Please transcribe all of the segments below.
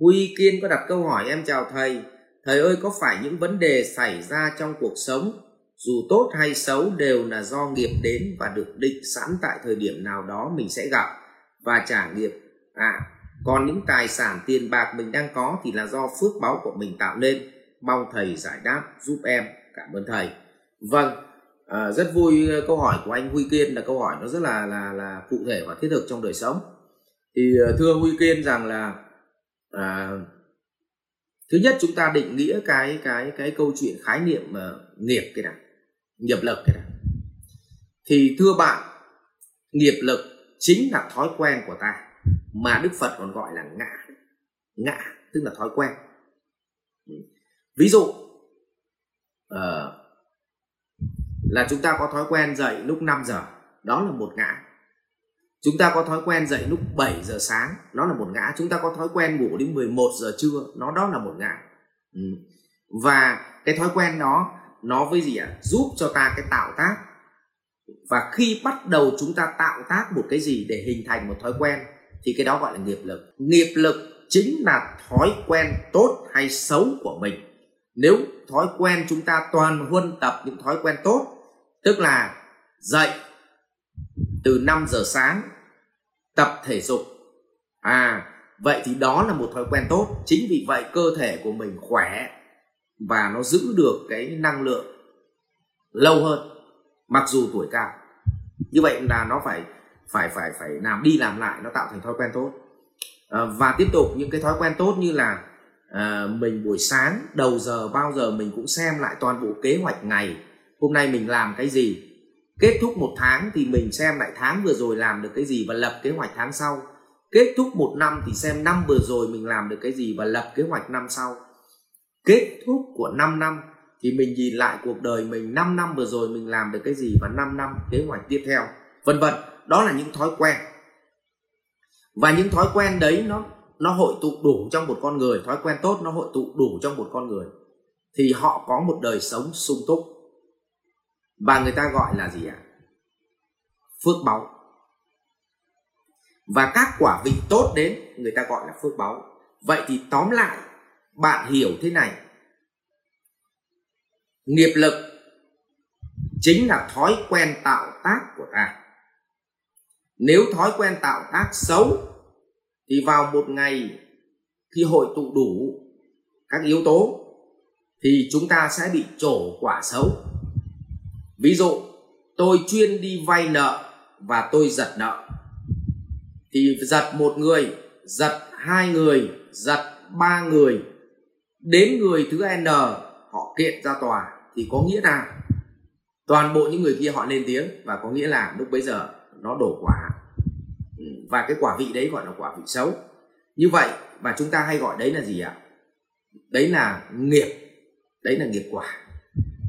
Huy Kiên có đặt câu hỏi em chào thầy Thầy ơi có phải những vấn đề xảy ra trong cuộc sống dù tốt hay xấu đều là do nghiệp đến và được định sẵn tại thời điểm nào đó mình sẽ gặp? Và trả nghiệp à còn những tài sản tiền bạc mình đang có thì là do phước báo của mình tạo nên. Mong thầy giải đáp giúp em. Cảm ơn thầy. Vâng à, rất vui ờ, câu hỏi của anh Huy Kiên là câu hỏi nó rất là là là cụ thể và thiết thực trong đời sống. Thì ờ, thưa Huy Kiên rằng là à, thứ nhất chúng ta định nghĩa cái cái cái câu chuyện khái niệm uh, nghiệp cái này nghiệp lực cái này thì thưa bạn nghiệp lực chính là thói quen của ta mà đức phật còn gọi là ngã. Ngã tức là thói quen. Ví dụ uh, là chúng ta có thói quen dậy lúc 5 giờ đó là một ngã chúng ta có thói quen dậy lúc 7 giờ sáng, nó là một ngã. Chúng ta có thói quen ngủ đến 11 giờ trưa, nó đó là một ngã. Ừ. và cái thói quen đó, nó với gì ạ? Giúp cho ta cái tạo tác. Và khi bắt đầu chúng ta tạo tác một cái gì để hình thành một thói quen, thì cái đó gọi là nghiệp lực. Nghiệp lực chính là thói quen tốt hay xấu của mình. Nếu thói quen chúng ta toàn huân tập những thói quen tốt, tức là dậy từ 5 giờ sáng tập thể dục. À vậy thì đó là một thói quen tốt. Chính vì vậy cơ thể của mình khỏe và nó giữ được cái năng lượng lâu hơn mặc dù tuổi cao. Như vậy là nó phải phải phải phải làm đi làm lại nó tạo thành thói quen tốt. À, và tiếp tục những cái thói quen tốt như là à, mình buổi sáng đầu giờ bao giờ mình cũng xem lại toàn bộ kế hoạch ngày. Hôm nay mình làm cái gì? Kết thúc một tháng thì mình xem lại tháng vừa rồi làm được cái gì và lập kế hoạch tháng sau. Kết thúc một năm thì xem năm vừa rồi mình làm được cái gì và lập kế hoạch năm sau. Kết thúc của 5 năm thì mình nhìn lại cuộc đời mình 5 năm vừa rồi mình làm được cái gì và 5 năm kế hoạch tiếp theo, vân vân. Đó là những thói quen. Và những thói quen đấy nó nó hội tụ đủ trong một con người. Thói quen tốt nó hội tụ đủ trong một con người. Thì họ có một đời sống sung túc và người ta gọi là gì ạ? Phước báu. Và các quả vị tốt đến, người ta gọi là phước báu. Vậy thì tóm lại, bạn hiểu thế này. Nghiệp lực chính là thói quen tạo tác của ta. Nếu thói quen tạo tác xấu, thì vào một ngày khi hội tụ đủ các yếu tố, thì chúng ta sẽ bị trổ quả xấu ví dụ, tôi chuyên đi vay nợ và tôi giật nợ. Thì giật một người, giật hai người, giật ba người. Đến người thứ n, họ kiện ra tòa thì có nghĩa là toàn bộ những người kia họ lên tiếng và có nghĩa là lúc bấy giờ nó đổ quả. Ừ, và cái quả vị đấy gọi là quả vị xấu. Như vậy và chúng ta hay gọi đấy là gì ạ? Đấy là nghiệp. Đấy là nghiệp quả.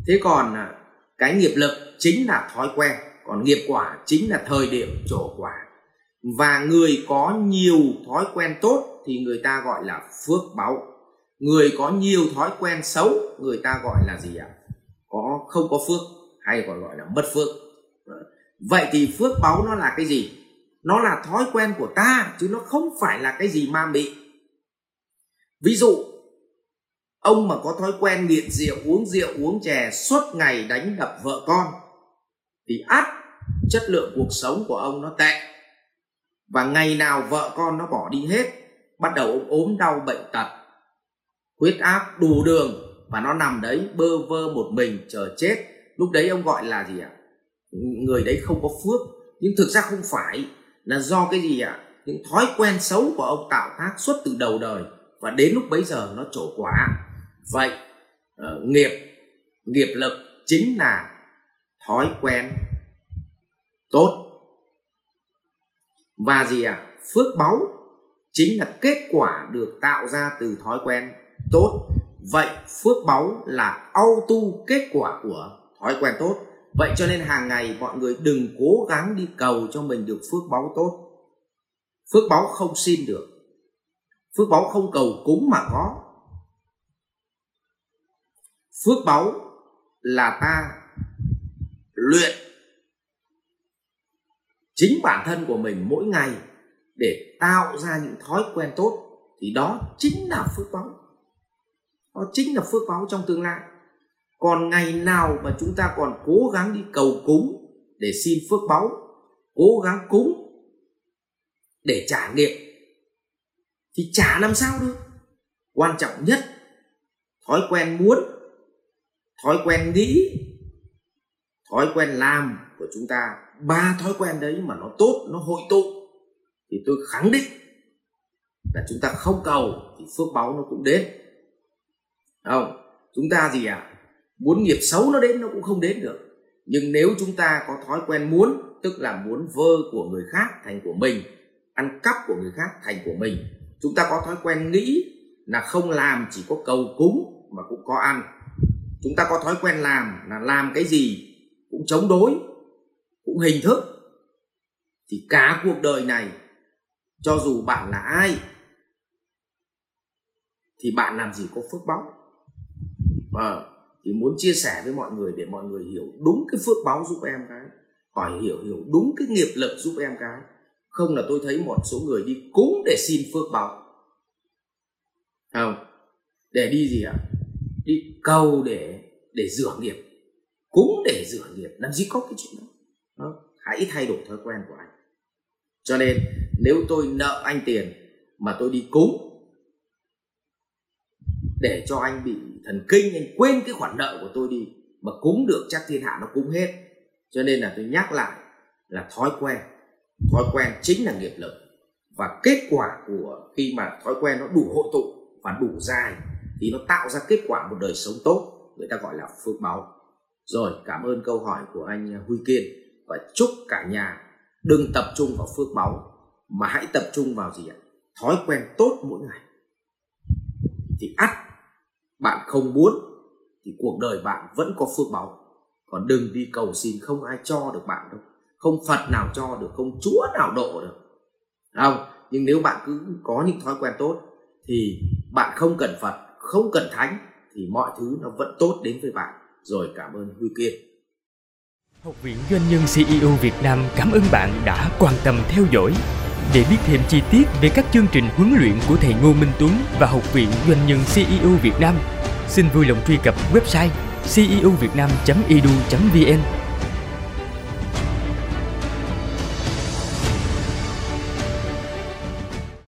Thế còn à, cái nghiệp lực chính là thói quen, còn nghiệp quả chính là thời điểm trổ quả. Và người có nhiều thói quen tốt thì người ta gọi là phước báu người có nhiều thói quen xấu, người ta gọi là gì ạ? Có, không có phước, hay còn gọi là mất phước. Vậy thì phước báu nó là cái gì? Nó là thói quen của ta, chứ nó không phải là cái gì ma mị ví dụ ông mà có thói quen nghiện rượu, uống rượu, uống chè suốt ngày đánh đập vợ con, thì ắt, chất lượng cuộc sống của ông nó tệ. Và ngày nào vợ con nó bỏ đi hết, bắt đầu ông ốm đau bệnh tật, huyết áp đủ đường và nó nằm đấy bơ vơ một mình chờ chết. Lúc đấy ông gọi là gì ạ? Người đấy không có phước, nhưng thực ra không phải, là do cái gì ạ? Những thói quen xấu của ông tạo tác suốt từ đầu đời và đến lúc bấy giờ nó trổ quả vậy uh, nghiệp nghiệp lực chính là thói quen tốt. Và gì ạ? À? phước báu chính là kết quả được tạo ra từ thói quen tốt. Vậy phước báu là auto kết quả của thói quen tốt. Vậy cho nên hàng ngày mọi người đừng cố gắng đi cầu cho mình được phước báu tốt. Phước báu không xin được. Phước báu không cầu cúng mà có phước báu là ta luyện chính bản thân của mình mỗi ngày để tạo ra những thói quen tốt, thì đó chính là phước báu. Đó chính là phước báu trong tương lai. Còn ngày nào mà chúng ta còn cố gắng đi cầu cúng để xin phước báu, cố gắng cúng để trả nghiệp, thì trả làm sao được. Quan trọng nhất, thói quen muốn thói quen nghĩ, thói quen làm của chúng ta, ba thói quen đấy mà nó tốt, nó hội tụ, thì tôi khẳng định là chúng ta không cầu thì phước báu nó cũng đến. Không? Chúng ta gì à? Muốn nghiệp xấu nó đến nó cũng không đến được. Nhưng nếu chúng ta có thói quen muốn, tức là muốn vơ của người khác thành của mình, ăn cắp của người khác thành của mình, chúng ta có thói quen nghĩ là không làm chỉ có cầu cúng mà cũng có ăn chúng ta có thói quen làm là làm cái gì cũng chống đối, cũng hình thức. Thì cả cuộc đời này, cho dù bạn là ai, thì bạn làm gì có phước báo. Và thì muốn chia sẻ với mọi người để mọi người hiểu đúng cái phước báo giúp em cái, hỏi hiểu hiểu đúng cái nghiệp lực giúp em cái. Không là tôi thấy một số người đi cúng để xin phước báo. Không? Để đi gì ạ? Đi cầu để để rửa nghiệp cúng để rửa nghiệp. Làm gì có cái chuyện đó, đó. hãy thay đổi thói quen của anh. Cho nên nếu tôi nợ anh tiền mà tôi đi cúng để cho anh bị thần kinh anh quên cái khoản nợ của tôi đi mà cúng được chắc thiên hạ nó cúng hết. Cho nên là tôi nhắc lại là thói quen. Thói quen chính là nghiệp lực và kết quả của khi mà thói quen nó đủ hội tụ và đủ dài thì nó tạo ra kết quả một đời sống tốt, người ta gọi là phước báo. Rồi, cảm ơn câu hỏi của anh à, Huy Kiên. Và chúc cả nhà đừng tập trung vào phước báo, mà hãy tập trung vào gì ạ? Thói quen tốt mỗi ngày. Thì ắt, bạn không muốn, thì cuộc đời bạn vẫn có phước báo. Còn đừng đi cầu xin, không ai cho được bạn đâu. Không phật nào cho được, không chúa nào độ được. Không, nhưng nếu bạn cứ có những thói quen tốt, thì bạn không cần phật không cần thánh thì mọi thứ nó vẫn tốt đến với bạn. Rồi cảm ơn huy kiên. Học viện Doanh nhân CEO Việt Nam cảm ơn bạn đã quan tâm theo dõi. Để biết thêm chi tiết về các chương trình huấn luyện của thầy Ngô Minh Tuấn và Học viện Doanh nhân CEO Việt Nam, xin vui lòng truy cập website ceovietnam.edu.vn